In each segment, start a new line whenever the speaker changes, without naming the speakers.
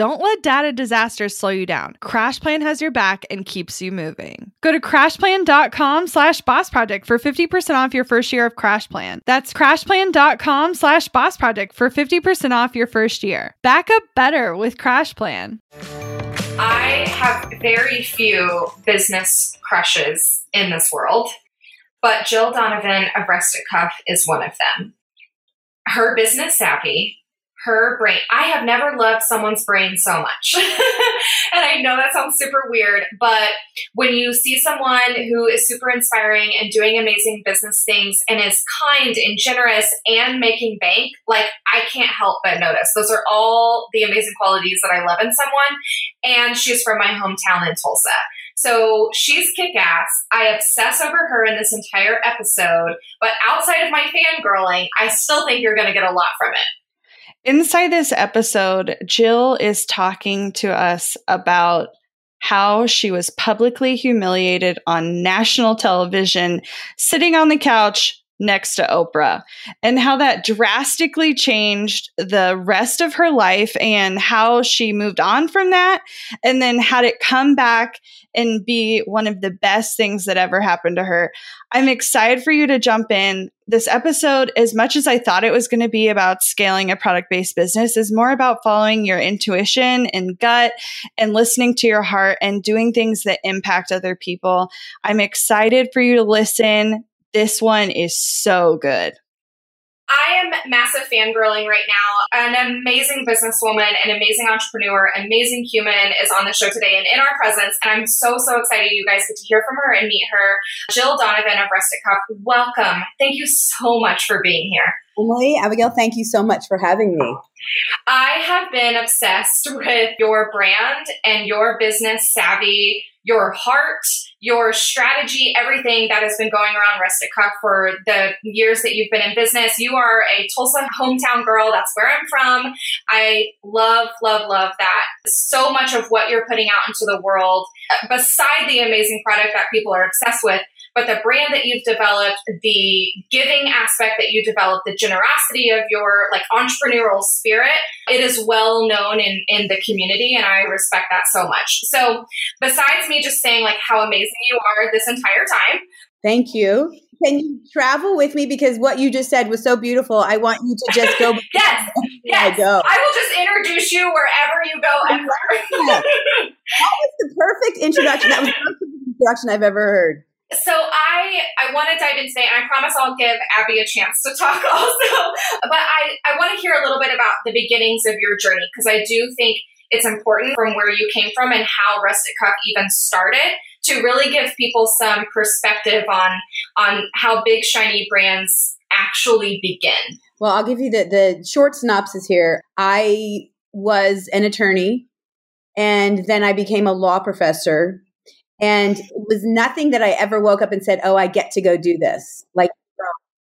Don't let data disasters slow you down. CrashPlan has your back and keeps you moving. Go to crashplan.com slash boss project for 50% off your first year of CrashPlan. That's crashplan.com slash boss project for 50% off your first year. Back up better with CrashPlan.
I have very few business crushes in this world, but Jill Donovan of Rustic Cuff is one of them. Her business savvy, her brain. I have never loved someone's brain so much. and I know that sounds super weird, but when you see someone who is super inspiring and doing amazing business things and is kind and generous and making bank, like I can't help but notice. Those are all the amazing qualities that I love in someone. And she's from my hometown in Tulsa. So she's kick ass. I obsess over her in this entire episode, but outside of my fangirling, I still think you're going to get a lot from it.
Inside this episode, Jill is talking to us about how she was publicly humiliated on national television, sitting on the couch next to Oprah, and how that drastically changed the rest of her life and how she moved on from that, and then had it come back and be one of the best things that ever happened to her. I'm excited for you to jump in. This episode, as much as I thought it was going to be about scaling a product based business, is more about following your intuition and gut and listening to your heart and doing things that impact other people. I'm excited for you to listen. This one is so good.
I am massive fangirling right now. An amazing businesswoman, an amazing entrepreneur, amazing human is on the show today and in our presence. And I'm so, so excited you guys get to hear from her and meet her. Jill Donovan of Rustic Cuff, welcome. Thank you so much for being here.
Emily, Abigail, thank you so much for having me.
I have been obsessed with your brand and your business savvy, your heart, your strategy, everything that has been going around Rustic Cuff for the years that you've been in business. You are a Tulsa hometown girl. That's where I'm from. I love, love, love that. So much of what you're putting out into the world, beside the amazing product that people are obsessed with, but the brand that you've developed, the giving aspect that you developed, the generosity of your like entrepreneurial spirit, it is well known in, in the community and I respect that so much. So besides me just saying like how amazing you are this entire time.
Thank you. Can you travel with me because what you just said was so beautiful? I want you to just go.
yes, yes. I, go. I will just introduce you wherever you go ever.
that was the perfect introduction. That was the perfect introduction I've ever heard.
So I I want to dive in today, and I promise I'll give Abby a chance to talk also. But I I want to hear a little bit about the beginnings of your journey because I do think it's important from where you came from and how Rustic Cuff even started to really give people some perspective on on how big shiny brands actually begin.
Well, I'll give you the the short synopsis here. I was an attorney and then I became a law professor and it was nothing that I ever woke up and said, Oh, I get to go do this. Like,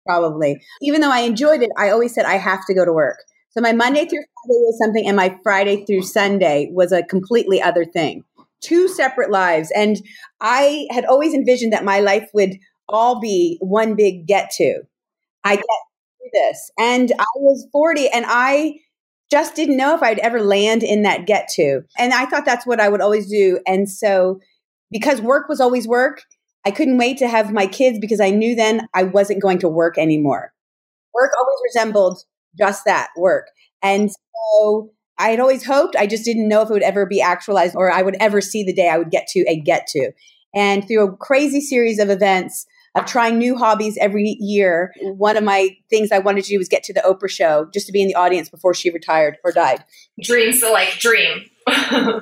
probably. Even though I enjoyed it, I always said, I have to go to work. So my Monday through Friday was something, and my Friday through Sunday was a completely other thing. Two separate lives. And I had always envisioned that my life would all be one big get to. I get through this. And I was 40 and I just didn't know if I'd ever land in that get to. And I thought that's what I would always do. And so because work was always work, I couldn't wait to have my kids because I knew then I wasn't going to work anymore. Work always resembled just that work. And so I had always hoped, I just didn't know if it would ever be actualized or I would ever see the day I would get to a get to. And through a crazy series of events, of trying new hobbies every year. One of my things I wanted to do was get to the Oprah show just to be in the audience before she retired or died.
Dreams to like dream.
yeah,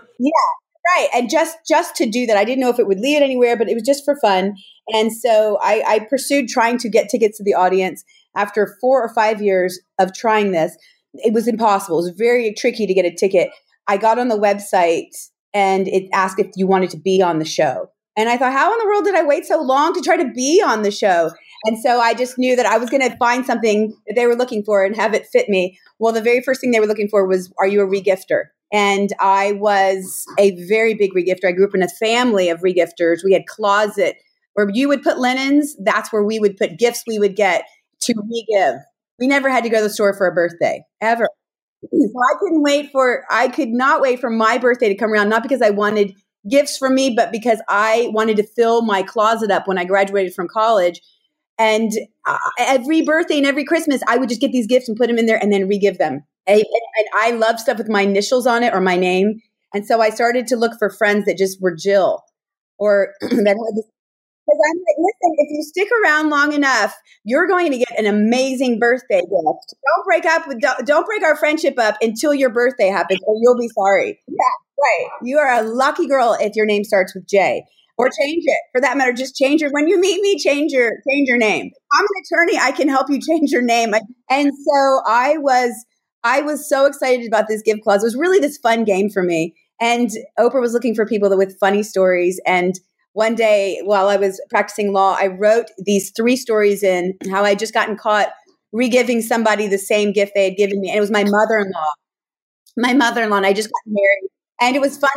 right. And just just to do that, I didn't know if it would lead anywhere, but it was just for fun. And so I, I pursued trying to get tickets to the audience. After four or five years of trying this, it was impossible. It was very tricky to get a ticket. I got on the website and it asked if you wanted to be on the show. And I thought, how in the world did I wait so long to try to be on the show? And so I just knew that I was going to find something that they were looking for and have it fit me. Well, the very first thing they were looking for was, Are you a regifter? And I was a very big regifter. I grew up in a family of regifters. We had closet where you would put linens. That's where we would put gifts we would get to regive. We never had to go to the store for a birthday ever. So I couldn't wait for, I could not wait for my birthday to come around, not because I wanted gifts from me, but because I wanted to fill my closet up when I graduated from college. And uh, every birthday and every Christmas, I would just get these gifts and put them in there and then re-give them. And, and I love stuff with my initials on it or my name. And so I started to look for friends that just were Jill or that had this because I'm like, listen, if you stick around long enough, you're going to get an amazing birthday gift. Don't break up with, don't, don't break our friendship up until your birthday happens, or you'll be sorry. Yeah, right. You are a lucky girl if your name starts with J. Or change it. For that matter, just change it. When you meet me, change your change your name. I'm an attorney. I can help you change your name. And so I was I was so excited about this gift clause. It was really this fun game for me. And Oprah was looking for people with funny stories and one day while I was practicing law, I wrote these three stories in how I just gotten caught regiving somebody the same gift they had given me. And it was my mother in law. My mother in law, and I just got married. And it was funny.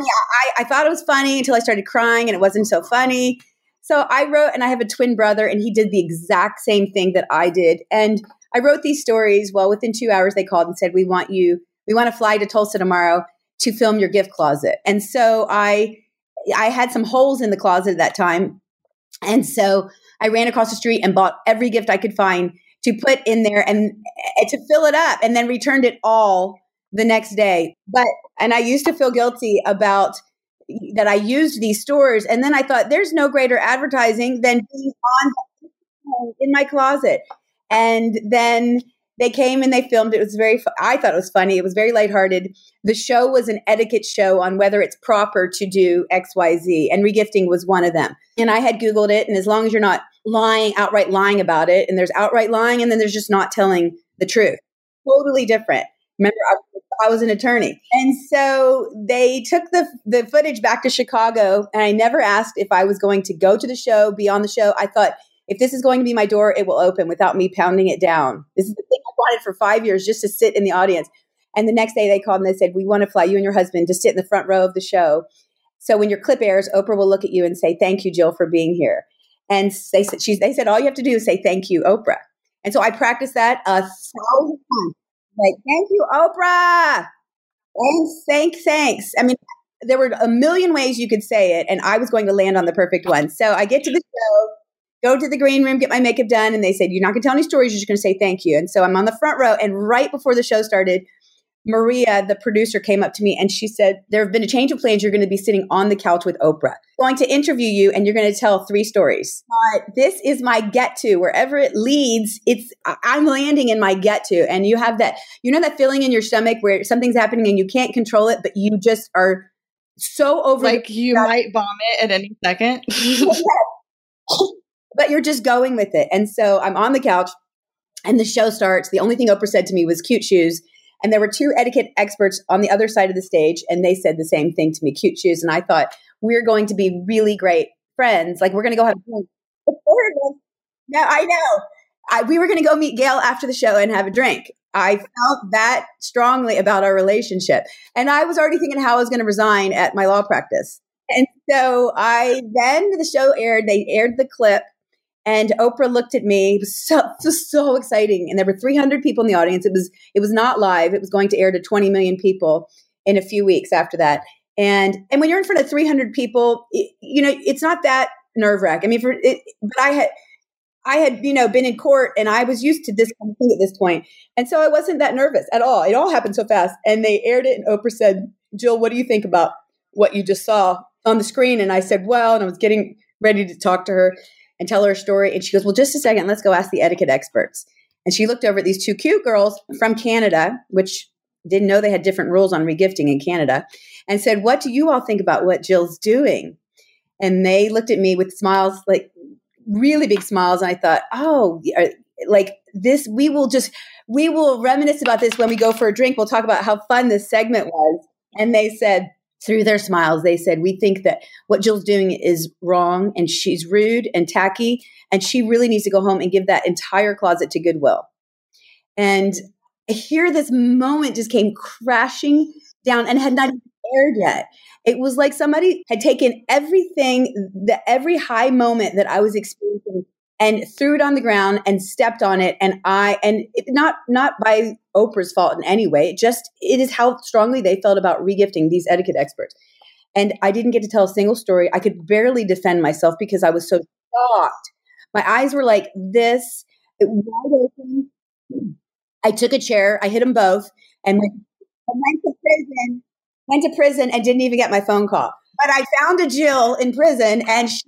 I, I thought it was funny until I started crying, and it wasn't so funny. So I wrote, and I have a twin brother, and he did the exact same thing that I did. And I wrote these stories. Well, within two hours, they called and said, We want you, we want to fly to Tulsa tomorrow to film your gift closet. And so I I had some holes in the closet at that time. And so I ran across the street and bought every gift I could find to put in there and eh, to fill it up and then returned it all the next day. But, and I used to feel guilty about that I used these stores. And then I thought, there's no greater advertising than being on in my closet. And then they came and they filmed. It was very, I thought it was funny. It was very lighthearted. The show was an etiquette show on whether it's proper to do XYZ, and regifting was one of them. And I had Googled it, and as long as you're not lying, outright lying about it, and there's outright lying, and then there's just not telling the truth. Totally different. Remember, I, I was an attorney. And so they took the, the footage back to Chicago, and I never asked if I was going to go to the show, be on the show. I thought, if this is going to be my door, it will open without me pounding it down. This is the thing I wanted for five years just to sit in the audience. And the next day they called and they said, We want to fly you and your husband to sit in the front row of the show. So when your clip airs, Oprah will look at you and say, Thank you, Jill, for being here. And they said, she's, they said, All you have to do is say, Thank you, Oprah. And so I practiced that a thousand times. Like, Thank you, Oprah. Thanks, thanks, thanks. I mean, there were a million ways you could say it, and I was going to land on the perfect one. So I get to the show go to the green room, get my makeup done. And they said, You're not going to tell any stories. You're just going to say thank you. And so I'm on the front row. And right before the show started, Maria, the producer, came up to me and she said, There have been a change of plans. You're going to be sitting on the couch with Oprah. I'm going to interview you and you're going to tell three stories. But this is my get to. Wherever it leads, it's I'm landing in my get to. And you have that, you know, that feeling in your stomach where something's happening and you can't control it, but you just are so over.
Like you might vomit at any second.
but you're just going with it. And so I'm on the couch and the show starts. The only thing Oprah said to me was cute shoes. And there were two etiquette experts on the other side of the stage, and they said the same thing to me cute shoes. And I thought, we're going to be really great friends. Like, we're going to go have a drink. No, I know. I, we were going to go meet Gayle after the show and have a drink. I felt that strongly about our relationship. And I was already thinking how I was going to resign at my law practice. And so I then the show aired, they aired the clip And Oprah looked at me. It was so, was so exciting. And there were 300 people in the audience. It was, it was not live. It was going to air to 20 million people in a few weeks after that. And, and when you're in front of 300 people, it, you know, it's not that nerve wracking. I mean, for it, but I had, I had, you know, been in court and I was used to this kind of thing at this point. And so I wasn't that nervous at all. It all happened so fast. And they aired it and Oprah said, Jill, what do you think about what you just saw on the screen? And I said, well, and I was getting ready to talk to her and tell her a story. And she goes, well, just a second, let's go ask the etiquette experts. And she looked over at these two cute girls from Canada, which didn't know they had different rules on regifting in Canada, and said, what do you all think about what Jill's doing? And they looked at me with smiles, like really big smiles. And I thought, oh, uh, like this, we will just, we will reminisce about this when we go for a drink. We'll talk about how fun this segment was. And they said, through their smiles, they said, We think that what Jill's doing is wrong and she's rude and tacky, and she really needs to go home and give that entire closet to Goodwill. And here, this moment just came crashing down and had not aired yet. It was like somebody had taken everything, the every high moment that I was experiencing and threw it on the ground and stepped on it. And i and it, not not by oprah's fault in any way it just it is how strongly they felt about regifting these etiquette experts. And i didn't get to tell a single story. I could barely defend myself because i was so shocked. My eyes were like this wide open. I took a chair i hit them both and went, went to prison went to prison and didn't even get my phone call. But i found a jill in prison and she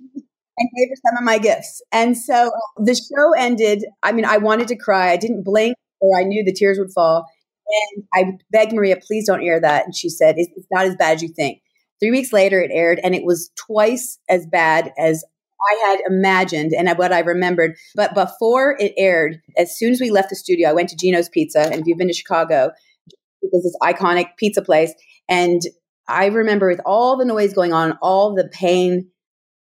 and gave her some of my gifts. And so the show ended. I mean, I wanted to cry. I didn't blink or I knew the tears would fall. And I begged Maria, please don't air that. And she said, it's not as bad as you think. Three weeks later, it aired, and it was twice as bad as I had imagined and what I remembered. But before it aired, as soon as we left the studio, I went to Gino's Pizza. And if you've been to Chicago, it was this iconic pizza place. And I remember with all the noise going on, all the pain,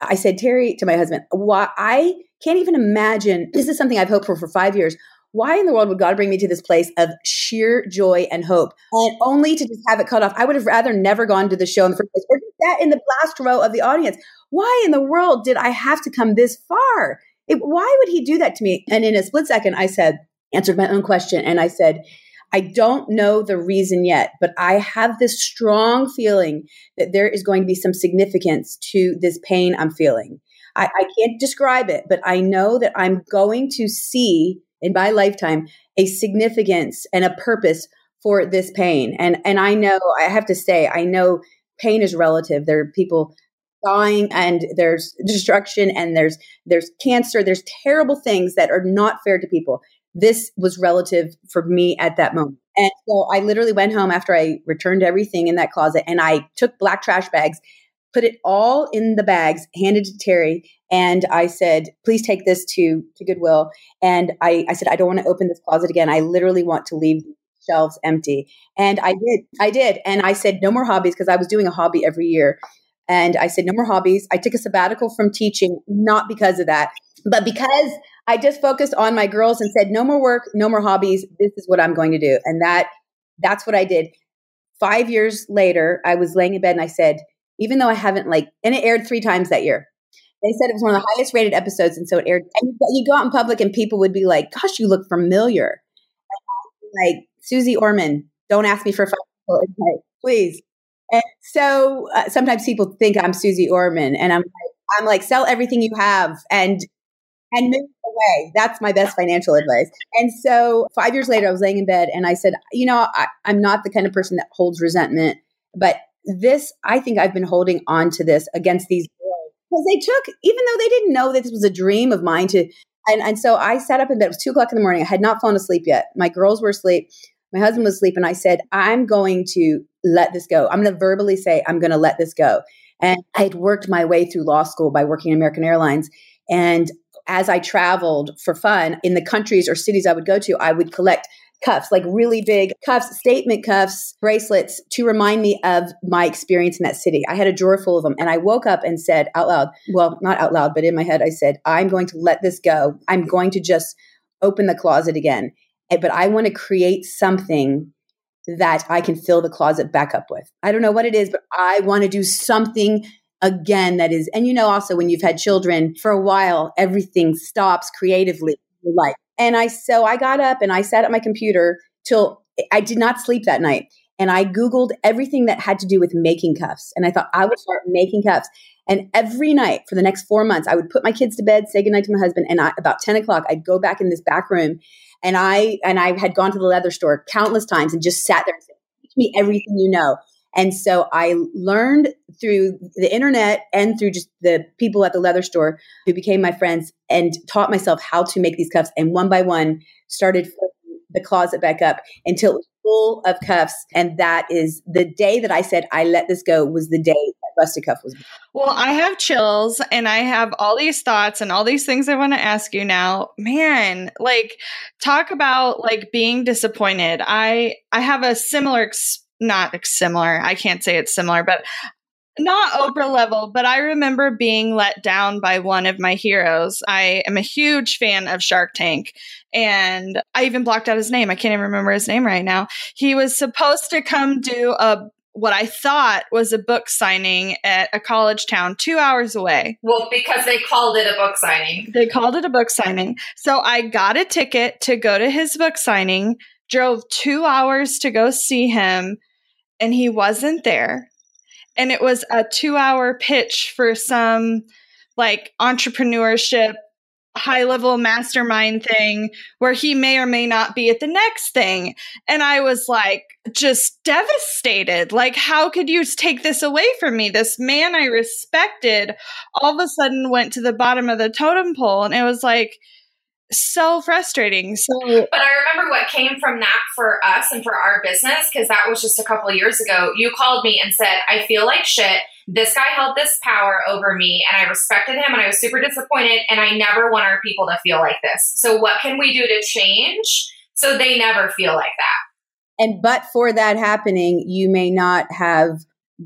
I said, Terry, to my husband, why I can't even imagine. This is something I've hoped for for five years. Why in the world would God bring me to this place of sheer joy and hope, and only to just have it cut off? I would have rather never gone to the show in the first place, or just sat in the last row of the audience. Why in the world did I have to come this far? It, why would He do that to me? And in a split second, I said, answered my own question, and I said, I don't know the reason yet, but I have this strong feeling that there is going to be some significance to this pain I'm feeling. I, I can't describe it, but I know that I'm going to see in my lifetime a significance and a purpose for this pain. And and I know I have to say I know pain is relative. There are people dying and there's destruction and there's there's cancer, there's terrible things that are not fair to people this was relative for me at that moment. And so I literally went home after I returned everything in that closet and I took black trash bags, put it all in the bags, handed to Terry, and I said, please take this to, to Goodwill. And I, I said, I don't want to open this closet again. I literally want to leave shelves empty. And I did. I did. And I said, no more hobbies because I was doing a hobby every year. And I said, no more hobbies. I took a sabbatical from teaching, not because of that, but because I just focused on my girls and said, no more work, no more hobbies. This is what I'm going to do. And that, that's what I did. Five years later, I was laying in bed and I said, even though I haven't like, and it aired three times that year. They said it was one of the highest rated episodes. And so it aired. And you go out in public and people would be like, gosh, you look familiar. Like Suze Orman, don't ask me for advice, please. And so uh, sometimes people think I'm Suze Orman and I'm like, I'm like, sell everything you have and and move away. That's my best financial advice. And so five years later, I was laying in bed and I said, you know, I, I'm not the kind of person that holds resentment, but this, I think I've been holding on to this against these because they took, even though they didn't know that this was a dream of mine to, and, and so I sat up in bed. It was two o'clock in the morning. I had not fallen asleep yet. My girls were asleep. My husband was asleep. And I said, I'm going to let this go. I'm going to verbally say, I'm going to let this go. And I had worked my way through law school by working in American Airlines. And as I traveled for fun in the countries or cities I would go to, I would collect cuffs, like really big cuffs, statement cuffs, bracelets to remind me of my experience in that city. I had a drawer full of them. And I woke up and said out loud, well, not out loud, but in my head, I said, I'm going to let this go. I'm going to just open the closet again. Eh, but I want to create something that I can fill the closet back up with. I don't know what it is, but I want to do something again that is and you know also when you've had children for a while everything stops creatively life and i so i got up and i sat at my computer till i did not sleep that night and i googled everything that had to do with making cuffs and i thought i would start making cuffs and every night for the next four months i would put my kids to bed say goodnight to my husband and I, about 10 o'clock i'd go back in this back room and i and i had gone to the leather store countless times and just sat there and said teach me everything you know and so I learned through the internet and through just the people at the leather store who became my friends and taught myself how to make these cuffs. And one by one started the closet back up until it was full of cuffs. And that is the day that I said I let this go was the day that Rustic Cuff was.
Well, I have chills and I have all these thoughts and all these things I want to ask you now. Man, like talk about like being disappointed. I I have a similar not similar. I can't say it's similar, but not Oprah level, but I remember being let down by one of my heroes. I am a huge fan of Shark Tank, and I even blocked out his name. I can't even remember his name right now. He was supposed to come do a what I thought was a book signing at a college town two hours away.
Well, because they called it a book signing.
They called it a book signing. So I got a ticket to go to his book signing, drove two hours to go see him and he wasn't there. And it was a two hour pitch for some like entrepreneurship, high level mastermind thing where he may or may not be at the next thing. And I was like, just devastated. Like, how could you take this away from me? This man I respected all of a sudden went to the bottom of the totem pole. And it was like, so frustrating. So,
but I remember what came from that for us and for our business because that was just a couple years ago. You called me and said, "I feel like shit. This guy held this power over me, and I respected him, and I was super disappointed. And I never want our people to feel like this. So, what can we do to change so they never feel like that?"
And but for that happening, you may not have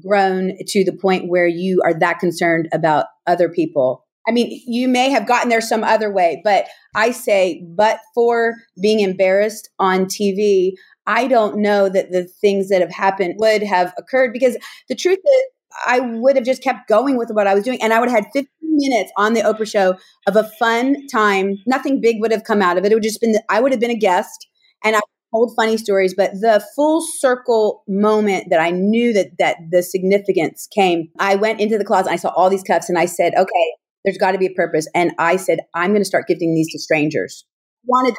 grown to the point where you are that concerned about other people I mean, you may have gotten there some other way, but I say, but for being embarrassed on TV, I don't know that the things that have happened would have occurred because the truth is, I would have just kept going with what I was doing. And I would have had 15 minutes on the Oprah show of a fun time. Nothing big would have come out of it. It would just been, I would have been a guest and I told funny stories, but the full circle moment that I knew that, that the significance came, I went into the closet, I saw all these cups and I said, okay, there's got to be a purpose. And I said, I'm going to start gifting these to strangers. Wanted,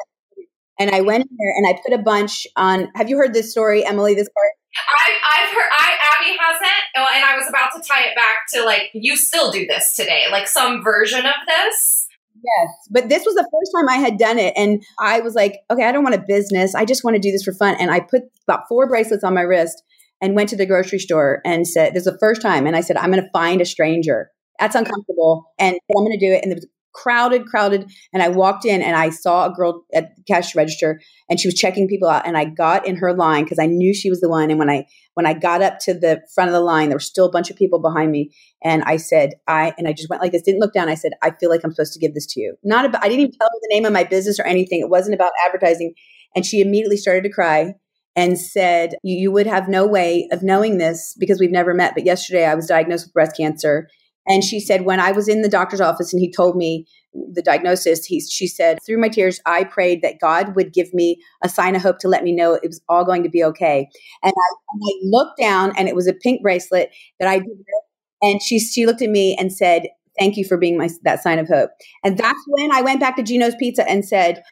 and I went in there and I put a bunch on. Have you heard this story, Emily? This part.
I, I've heard. I Abby hasn't, oh, and I was about to tie it back to like you still do this today, like some version of this.
Yes, but this was the first time I had done it, and I was like, okay, I don't want a business. I just want to do this for fun. And I put about four bracelets on my wrist and went to the grocery store and said, "This is the first time." And I said, "I'm going to find a stranger." That's uncomfortable. And I'm going to do it. And it was crowded, crowded. And I walked in and I saw a girl at the cash register and she was checking people out. And I got in her line because I knew she was the one. And when I when I got up to the front of the line, there were still a bunch of people behind me. And I said, I and I just went like this, didn't look down. I said, I feel like I'm supposed to give this to you. Not about I didn't even tell her the name of my business or anything. It wasn't about advertising. And she immediately started to cry and said, you, you would have no way of knowing this because we've never met. But yesterday I was diagnosed with breast cancer and she said, when I was in the doctor's office and he told me the diagnosis, he, she said, through my tears, I prayed that God would give me a sign of hope to let me know it was all going to be okay. And I, and I looked down and it was a pink bracelet that I did. And she, she looked at me and said, thank you for being my, that sign of hope. And that's when I went back to Gino's Pizza and said,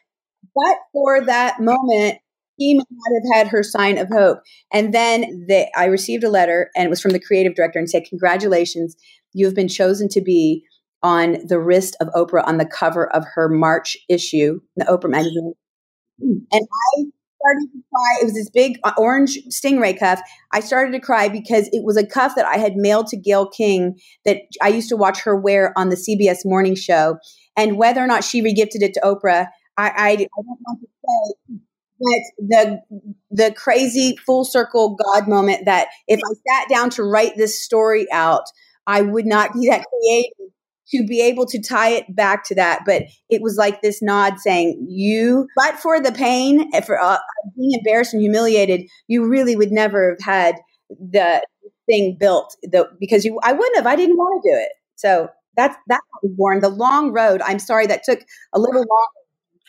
but for that moment, he might have had her sign of hope. And then the, I received a letter, and it was from the creative director, and said, "Congratulations, you have been chosen to be on the wrist of Oprah on the cover of her March issue, the Oprah magazine. And I started to cry. It was this big uh, orange stingray cuff. I started to cry because it was a cuff that I had mailed to Gayle King that I used to watch her wear on the CBS morning show. And whether or not she regifted it to Oprah, I, I, I don't want to say but the the crazy full circle God moment that if I sat down to write this story out, I would not be that creative to be able to tie it back to that. But it was like this nod saying, "You, but for the pain, for uh, being embarrassed and humiliated, you really would never have had the thing built the, because you I wouldn't have I didn't want to do it. So that's that's born. The long road. I'm sorry that took a little long.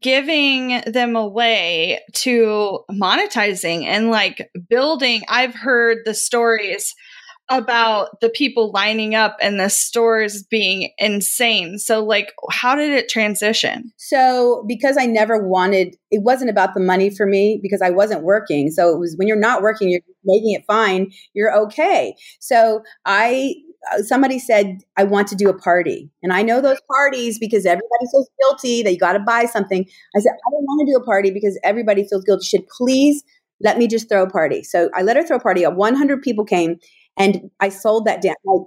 giving them away to monetizing and like building? I've heard the stories about the people lining up and the stores being insane. So, like, how did it transition?
So, because I never wanted, it wasn't about the money for me because I wasn't working. So, it was when you're not working, you're making it fine, you're okay. So, I, Uh, somebody said, I want to do a party. And I know those parties because everybody feels guilty that you got to buy something. I said, I don't want to do a party because everybody feels guilty. Should please let me just throw a party. So, I let her throw a party. 100 people came and I sold that down like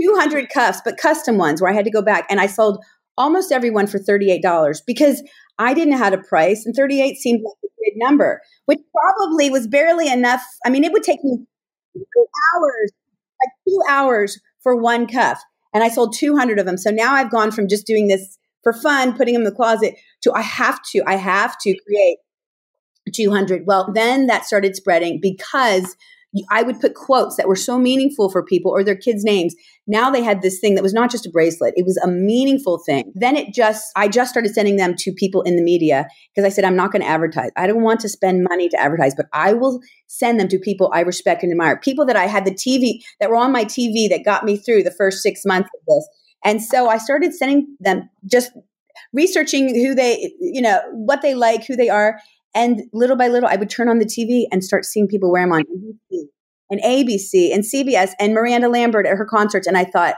200 cuffs, but custom ones where I had to go back. And I sold almost everyone for $38 because I didn't know how to price. And 38 seemed like a good number, which probably was barely enough. I mean, it would take me hours, like two hours for one cuff. And I sold 200 of them. So now I've gone from just doing this for fun, putting them in the closet to I have to, I have to create 200. Well, then that started spreading because I would put quotes that were so meaningful for people or their kids' names. Now they had this thing that was not just a bracelet, it was a meaningful thing. Then it just, I just started sending them to people in the media because I said, I'm not going to advertise. I don't want to spend money to advertise, but I will send them to people I respect and admire, people that I had the TV, that were on my TV that got me through the first six months of this. And so I started sending them just researching who they, you know, what they like, who they are. And little by little, I would turn on the TV and start seeing people wear them on NBC and ABC and CBS and Miranda Lambert at her concerts. And I thought,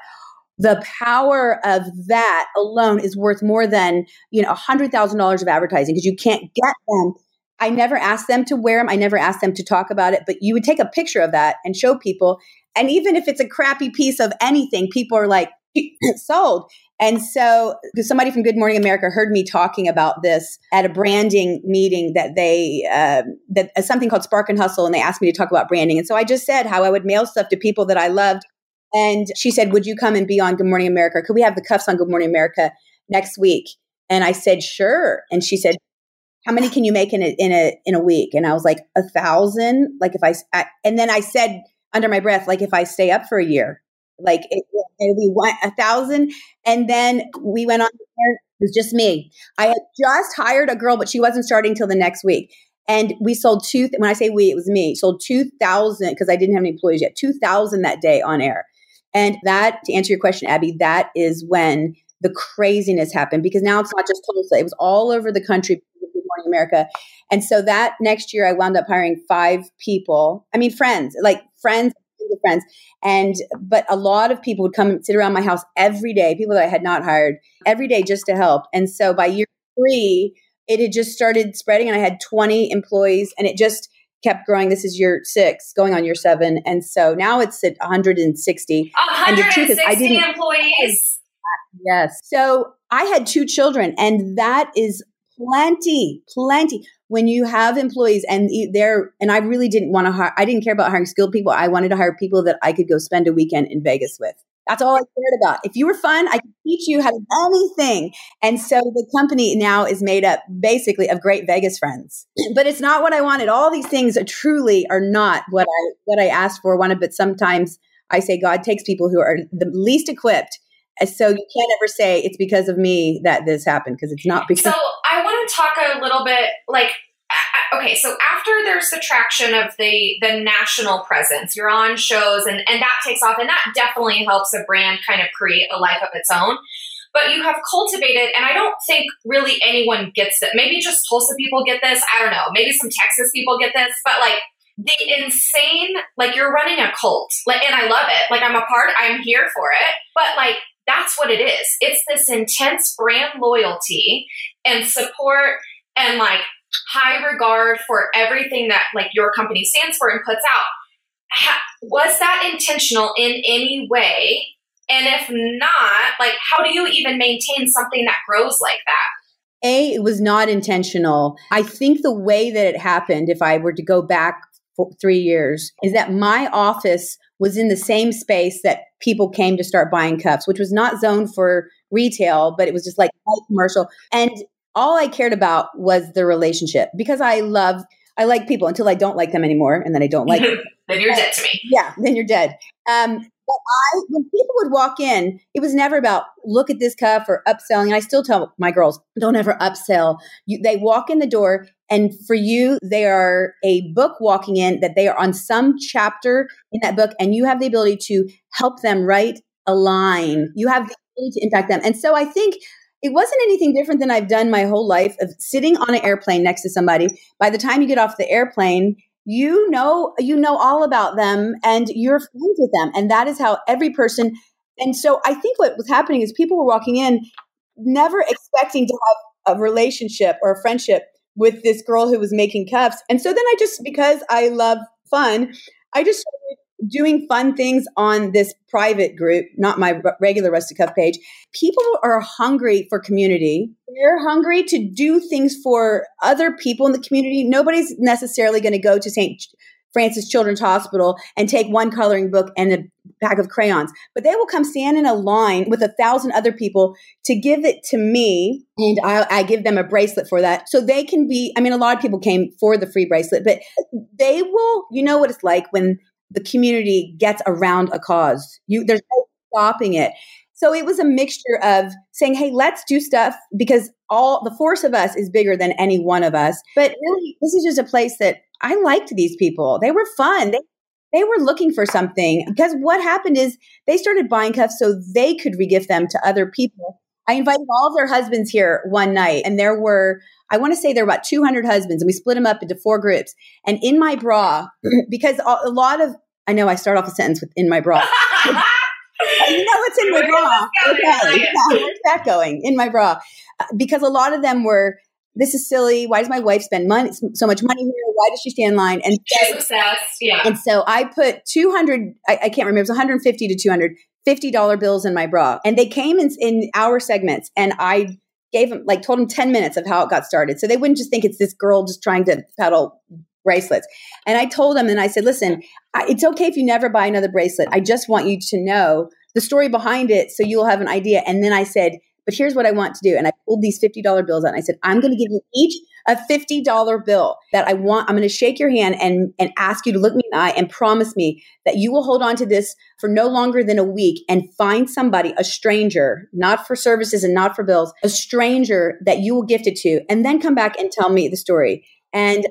the power of that alone is worth more than you know a $100000 of advertising because you can't get them. I never asked them to wear them i never asked them to talk about it. But you would take a picture of that and show people. And even if it's a crappy piece of anything people are like sold and so somebody from Good Morning America heard me talking about this at a branding meeting that they, uh, that uh, something called Spark and Hustle, and they asked me to talk about branding. And so I just said how I would mail stuff to people that I loved. And she said, Would you come and be on Good Morning America? Could we have the cuffs on Good Morning America next week? And I said, Sure. And she said, how many can you make in a in a in a week and i was like a thousand like if I, I and then i said under my breath like if i stay up for a year like it, we went a thousand, and then we went on. It was just me. I had just hired a girl, but she wasn't starting till the next week. And we sold two. When I say we, it was me. Sold two thousand because I didn't have any employees yet. Two thousand that day on air. And that, to answer your question, Abby, that is when the craziness happened because now it's not just Tulsa; it was all over the country. Morning America. And so that next year, I wound up hiring five people. I mean, friends, like friends friends. And, but a lot of people would come and sit around my house every day, people that I had not hired every day just to help. And so by year three, it had just started spreading and I had 20 employees and it just kept growing. This is year six, going on year seven. And so now it's at 160.
160 and the truth is, I didn't, employees.
Yes. So I had two children and that is plenty, plenty when you have employees and they're and I really didn't want to hire I didn't care about hiring skilled people. I wanted to hire people that I could go spend a weekend in Vegas with. That's all I cared about. If you were fun, I could teach you how to do anything. And so the company now is made up basically of great Vegas friends. But it's not what I wanted. All these things are truly are not what I what I asked for, wanted, but sometimes I say God takes people who are the least equipped so you can't ever say it's because of me that this happened because it's not because.
So I want to talk a little bit like okay so after there's the traction of the the national presence you're on shows and and that takes off and that definitely helps a brand kind of create a life of its own. But you have cultivated and i don't think really anyone gets it. Maybe just tulsa people get this i don't know maybe some texas people get this but like the insane like you're running a cult like and i love it like i'm a part i'm here for it but like that's what it is. It's this intense brand loyalty and support and like high regard for everything that like your company stands for and puts out. Ha- was that intentional in any way? And if not, like how do you even maintain something that grows like that?
A, it was not intentional. I think the way that it happened, if I were to go back for three years, is that my office was in the same space that people came to start buying cups, which was not zoned for retail, but it was just like commercial. And all I cared about was the relationship because I love I like people until I don't like them anymore, and then I don't like.
then you're dead to me.
Yeah, then you're dead. Um, but I, when people would walk in, it was never about look at this cuff or upselling. And I still tell my girls, don't ever upsell. You, they walk in the door, and for you, they are a book walking in that they are on some chapter in that book, and you have the ability to help them write a line. You have the ability to impact them. And so I think it wasn't anything different than I've done my whole life of sitting on an airplane next to somebody. By the time you get off the airplane, you know you know all about them and you're friends with them and that is how every person and so i think what was happening is people were walking in never expecting to have a relationship or a friendship with this girl who was making cups and so then i just because i love fun i just started doing fun things on this private group, not my regular Rustic Cuff page. People are hungry for community. They're hungry to do things for other people in the community. Nobody's necessarily going to go to St. Francis Children's Hospital and take one coloring book and a bag of crayons. But they will come stand in a line with a thousand other people to give it to me. And I, I, give them a bracelet for that. So they can be, I mean, a lot of people came for the free bracelet, but they will, you know what it's like when the community gets around a cause. You, there's no stopping it. So it was a mixture of saying, hey, let's do stuff because all the force of us is bigger than any one of us. But really, this is just a place that I liked these people. They were fun. They, they were looking for something because what happened is they started buying cuffs so they could regift them to other people. I invited all of their husbands here one night, and there were, I want to say there were about 200 husbands, and we split them up into four groups. And in my bra, because a lot of, I know I start off a sentence with in my bra. you know what's in my bra. Okay. Yeah, where's that going? In my bra. Uh, because a lot of them were, this is silly. Why does my wife spend money so much money here? Why does she stand in line?
And she's obsessed. Yeah.
And so I put 200, I, I can't remember, it was 150 to 200 $50 bills in my bra. And they came in, in our segments and I gave them, like, told them 10 minutes of how it got started. So they wouldn't just think it's this girl just trying to peddle bracelets. And I told them, and I said, listen, I, it's okay if you never buy another bracelet. I just want you to know the story behind it so you'll have an idea. And then I said, but here's what I want to do. And I pulled these $50 bills out and I said, I'm going to give you each a $50 bill that I want. I'm going to shake your hand and, and ask you to look me in the eye and promise me that you will hold on to this for no longer than a week and find somebody, a stranger, not for services and not for bills, a stranger that you will gift it to, and then come back and tell me the story. And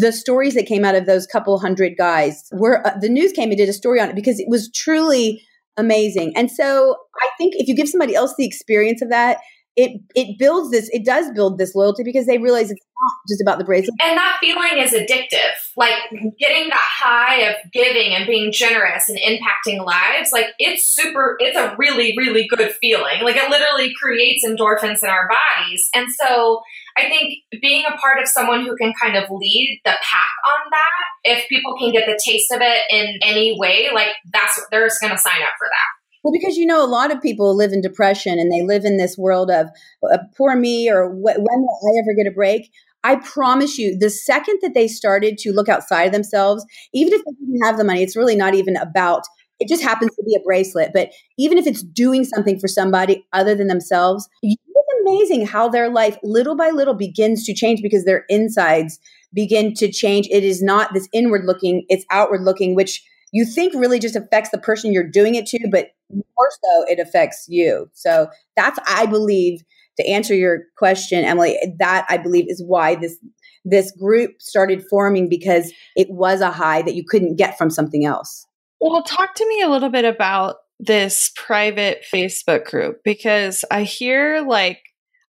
the stories that came out of those couple hundred guys were uh, the news came and did a story on it because it was truly amazing. And so I think if you give somebody else the experience of that, it it builds this it does build this loyalty because they realize it's not just about the bracelet.
And that feeling is addictive. Like getting that high of giving and being generous and impacting lives like it's super it's a really really good feeling. Like it literally creates endorphins in our bodies. And so i think being a part of someone who can kind of lead the pack on that if people can get the taste of it in any way like that's they're just going to sign up for that
well, because you know, a lot of people live in depression and they live in this world of uh, poor me or when will I ever get a break? I promise you, the second that they started to look outside of themselves, even if they didn't have the money, it's really not even about it just happens to be a bracelet. But even if it's doing something for somebody other than themselves, it's amazing how their life little by little begins to change because their insides begin to change. It is not this inward looking, it's outward looking, which you think really just affects the person you're doing it to, but more so it affects you. So that's, I believe, to answer your question, Emily, that I believe is why this this group started forming because it was a high that you couldn't get from something else.
Well, talk to me a little bit about this private Facebook group because I hear like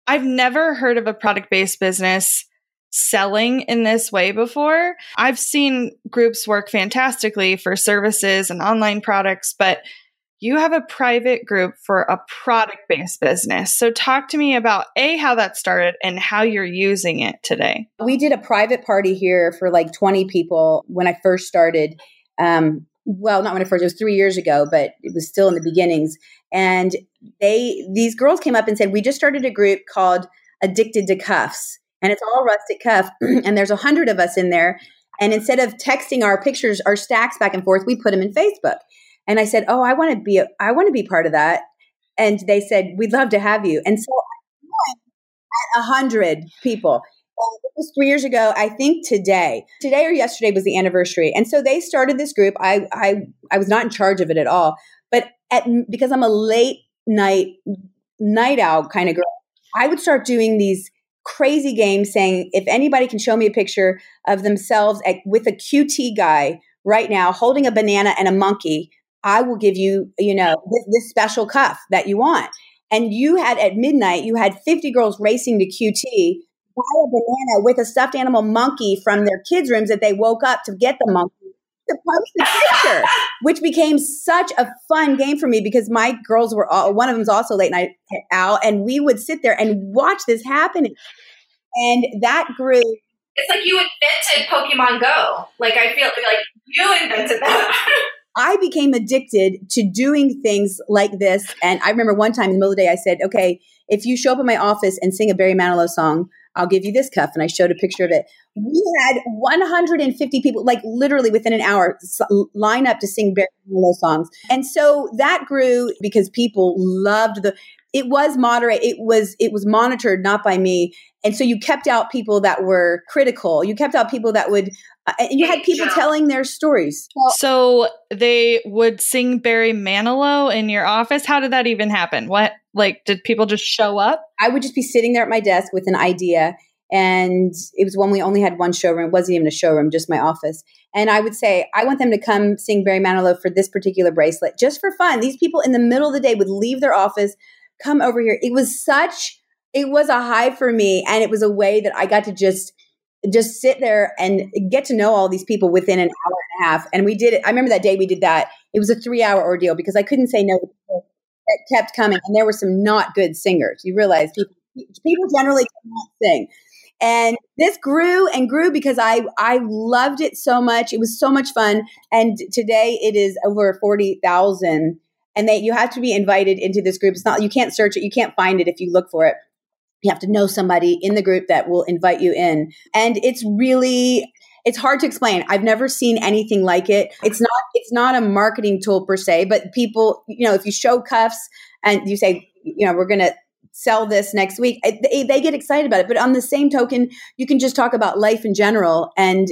I've never heard of a product based business selling in this way before. I've seen groups work fantastically for services and online products, but you have a private group for a product based business. So, talk to me about A, how that started and how you're using it today.
We did a private party here for like 20 people when I first started. Um, well, not when I first, it was three years ago, but it was still in the beginnings. And they, these girls came up and said, We just started a group called Addicted to Cuffs and it's all rustic cuff. and there's a hundred of us in there. And instead of texting our pictures, our stacks back and forth, we put them in Facebook. And I said, "Oh, I want to be, I want to be part of that." And they said, "We'd love to have you." And so a hundred people. it was three years ago. I think today, today or yesterday was the anniversary. And so they started this group. I, I, I was not in charge of it at all, but at because I'm a late night night owl kind of girl, I would start doing these crazy games saying if anybody can show me a picture of themselves at, with a QT guy right now holding a banana and a monkey, I will give you, you know, this, this special cuff that you want. And you had at midnight, you had 50 girls racing to QT buy a banana with a stuffed animal monkey from their kids' rooms that they woke up to get the monkey to post the picture, which became such a fun game for me because my girls were all, one of them's also late night out, and we would sit there and watch this happen. And that grew.
It's like you invented Pokemon Go. Like I feel like you invented that.
I became addicted to doing things like this. And I remember one time in the middle of the day, I said, okay, if you show up in my office and sing a Barry Manilow song, I'll give you this cuff. And I showed a picture of it. We had 150 people, like literally within an hour, line up to sing Barry Manilow songs. And so that grew because people loved the, it was moderate it was it was monitored not by me and so you kept out people that were critical you kept out people that would Uh, and you had people telling their stories.
So they would sing barry manilow in your office? How did that even happen? What like did people just show up?
I would just be sitting there at my desk with an idea and it was when we only had one showroom. It wasn't even a showroom just my office. And i would say i want them to come sing barry manilow for this particular bracelet just for fun. These people in the middle of the day would leave their office come over here. It was such, it was a high for me. And it was a way that I got to just, just sit there and get to know all these people within an hour and a half. And we did it. I remember that day we did that. It was a three hour ordeal because I couldn't say no to people that kept coming. And there were some not good singers. You realize people, people generally cannot sing. And this grew and grew because I I loved it so much. It was so much fun. And today it is over 40,000 and that you have to be invited into this group. It's not, you can't search it, you can't find it if you look for it. You have to know somebody in the group that will invite you in. And it's really, it's hard to explain. I've never seen anything like it. It's not, it's not a marketing tool per se, but people, you know, if you show cuffs and you say, you know, we're going to sell this next week, eh, they, they, get excited about it. But on the same token, you can just talk about life in general and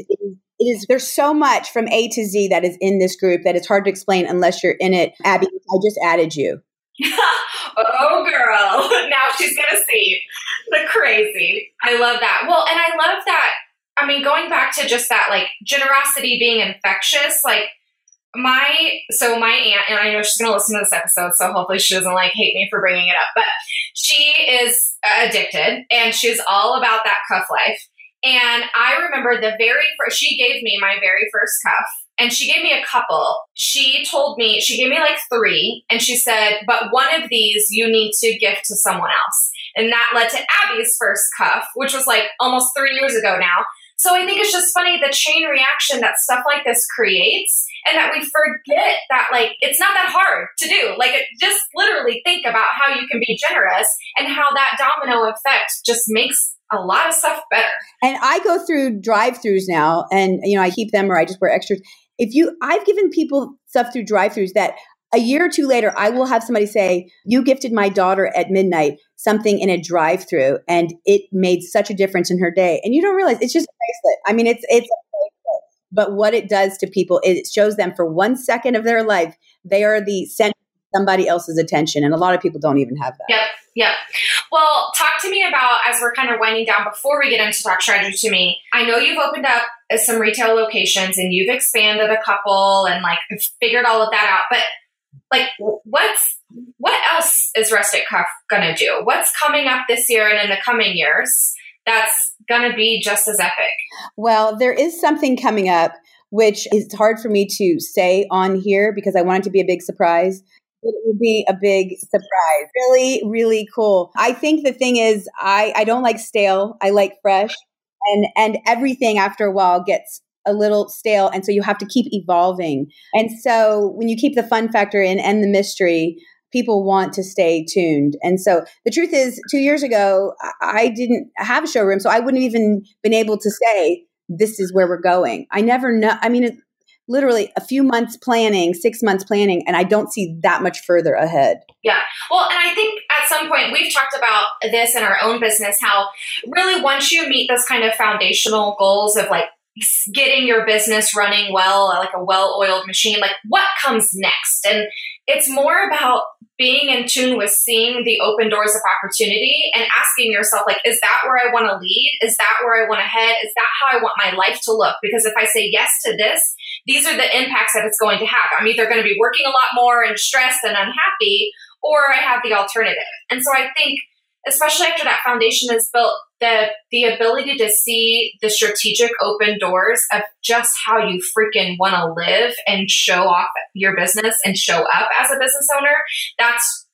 it is there's so much from A to Z that is in this group that it's hard to explain unless you're in it. Abby, I just added you.
oh girl. Now she's gonna see the crazy. I love that. Well, and I love that. I mean, going back to just that like generosity being infectious, like my so my aunt and I know she's going to listen to this episode, so hopefully she doesn't like hate me for bringing it up. But she is addicted, and she's all about that cuff life. And I remember the very first, she gave me my very first cuff and she gave me a couple. She told me, she gave me like three and she said, but one of these you need to gift to someone else. And that led to Abby's first cuff, which was like almost three years ago now. So I think it's just funny the chain reaction that stuff like this creates and that we forget that like it's not that hard to do. Like just literally think about how you can be generous and how that domino effect just makes a lot of stuff better.
And I go through drive-throughs now and you know I keep them or I just wear extras. If you I've given people stuff through drive-throughs that a year or two later, I will have somebody say, You gifted my daughter at midnight something in a drive through, and it made such a difference in her day. And you don't realize it's just a bracelet. I mean, it's, it's a bracelet. But what it does to people, it shows them for one second of their life, they are the center of somebody else's attention. And a lot of people don't even have that.
Yep. Yep. Well, talk to me about as we're kind of winding down before we get into talk strategy to me. I know you've opened up uh, some retail locations and you've expanded a couple and like figured all of that out. But like what's what else is rustic cuff gonna do? What's coming up this year and in the coming years that's gonna be just as epic?
Well there is something coming up which is hard for me to say on here because i want it to be a big surprise. It would be a big surprise. Really really cool. I think the thing is i i don't like stale. I like fresh. And and everything after a while gets a little stale and so you have to keep evolving and so when you keep the fun factor in and the mystery people want to stay tuned and so the truth is two years ago i didn't have a showroom so i wouldn't even been able to say this is where we're going i never know i mean it, literally a few months planning, six months planning, and I don't see that much further ahead.
Yeah. Well, and I think at some point we've talked about this in our own business how really once you meet those kind of foundational goals of like getting your business running well, like a well oiled machine, like what comes next? And it's more about being in tune with seeing the open doors of opportunity and asking yourself, like, is that where I want to lead? Is that where I want to head? Is that how I want my life to look? Because if I say yes to this, these are the impacts that it's going to have. I'm either going to be working a lot more and stressed and unhappy, or I have the alternative. And so I think especially after that foundation is built, the the ability to see the strategic open doors of just how you freaking want to live and show off your business and show up as a business owner, that's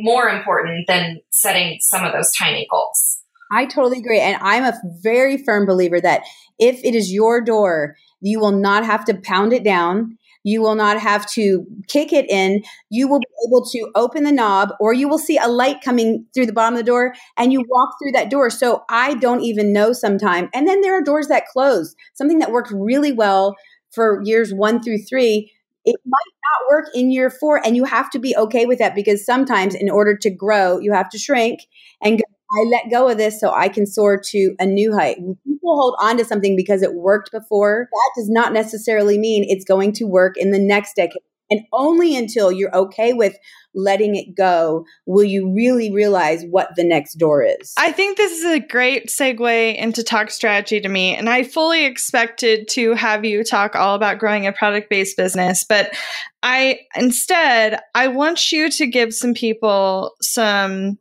more important than setting some of those tiny goals.
I totally agree. And I'm a very firm believer that if it is your door, you will not have to pound it down You will not have to kick it in. You will be able to open the knob or you will see a light coming through the bottom of the door and you walk through that door. So I don't even know sometime. And then there are doors that close. Something that worked really well for years one through three it might not work in year four and you have to be okay with that because sometimes in order to grow you have to shrink and go, i let go of this so i can soar to a new height when people hold on to something because it worked before that does not necessarily mean it's going to work in the next decade and only until you're okay with letting it go will you really realize what the next door is.
I think this is a great segue into talk strategy to me. And I fully expected to have you talk all about growing a product based business. But I instead, I want you to give some people some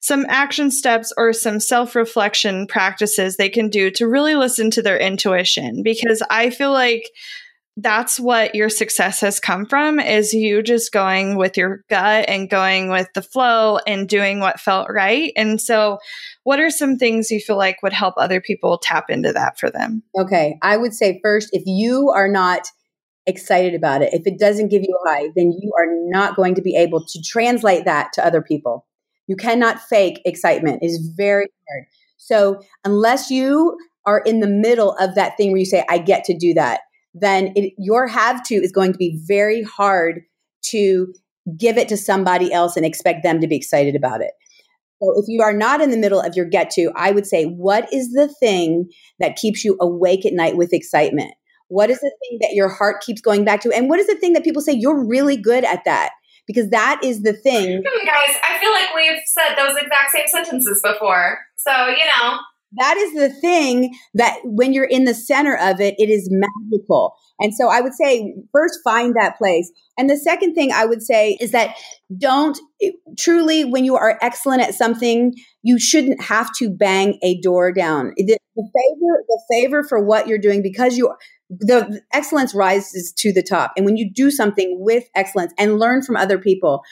some action steps or some self reflection practices they can do to really listen to their intuition. Because I feel like that's what your success has come from is you just going with your gut and going with the flow and doing what felt right. And so what are some things you feel like would help other people tap into that for them?
Okay i would say first if you are not excited about it if it doesn't give you a high then you are not going to be able to translate that to other people you cannot fake excitement it is very hard so unless you are in the middle of that thing where you say i get to do that then it, your have to is going to be very hard to give it to somebody else and expect them to be excited about it. So if you are not in the middle of your get to, I would say, what is the thing that keeps you awake at night with excitement? What is the thing that your heart keeps going back to? And what is the thing that people say you're really good at that? Because that is the thing.
Guys, I feel like we've said those exact same sentences before. So, you know,
that is the thing that when you're in the center of it, it is magical. And so I would say first find that place. And the second thing I would say is that don't truly, when you are excellent at something, you shouldn't have to bang a door down. The, the favor, the favor for what you're doing because you the excellence rises to the top. And when you do something with excellence and learn from other people,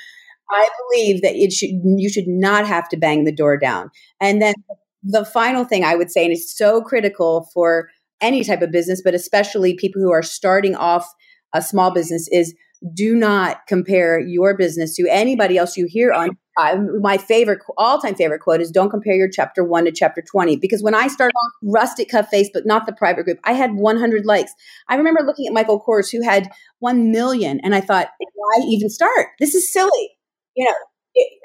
I believe that it should you should not have to bang the door down. And then the final thing I would say, and it's so critical for any type of business, but especially people who are starting off a small business, is do not compare your business to anybody else you hear on. Uh, my favorite, all time favorite quote is don't compare your chapter one to chapter 20. Because when I started on Rustic Cuff Facebook, not the private group, I had 100 likes. I remember looking at Michael Kors, who had 1 million, and I thought, why even start? This is silly. You know,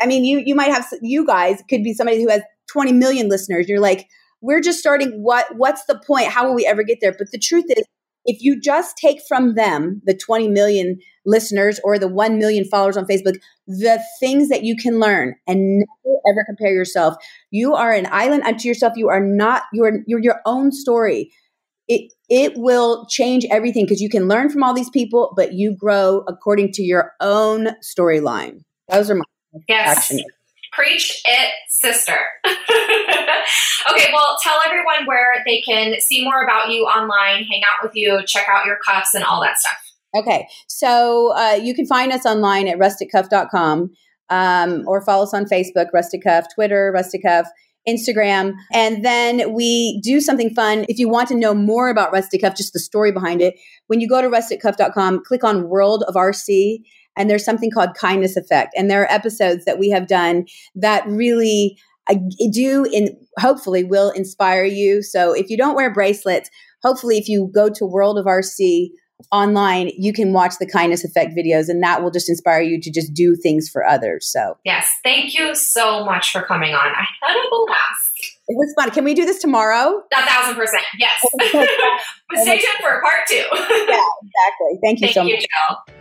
I mean, you you might have you guys could be somebody who has 20 million listeners. You're like, we're just starting. What what's the point? How will we ever get there? But the truth is, if you just take from them the 20 million listeners or the 1 million followers on Facebook, the things that you can learn and never ever compare yourself. You are an island unto yourself. You are not you're you're your own story. It it will change everything because you can learn from all these people, but you grow according to your own storyline. Those are my
yes. Actions. Preach it, sister. okay, well, tell everyone where they can see more about you online, hang out with you, check out your cuffs, and all that stuff.
Okay, so uh, you can find us online at rusticcuff.com um, or follow us on Facebook, Rustic Cuff, Twitter, Rustic Cuff. Instagram. And then we do something fun. If you want to know more about Rustic Cuff, just the story behind it, when you go to rusticcuff.com, click on World of RC and there's something called kindness effect. And there are episodes that we have done that really uh, do in hopefully will inspire you. So if you don't wear bracelets hopefully if you go to world of rc online you can watch the kindness effect videos and that will just inspire you to just do things for others. So
yes thank you so much for coming on. I had a blast.
It was fun. Can we do this tomorrow?
A thousand percent yes. But stay tuned for part two. Yeah
exactly. Thank you
thank
so
you,
much.
Jill.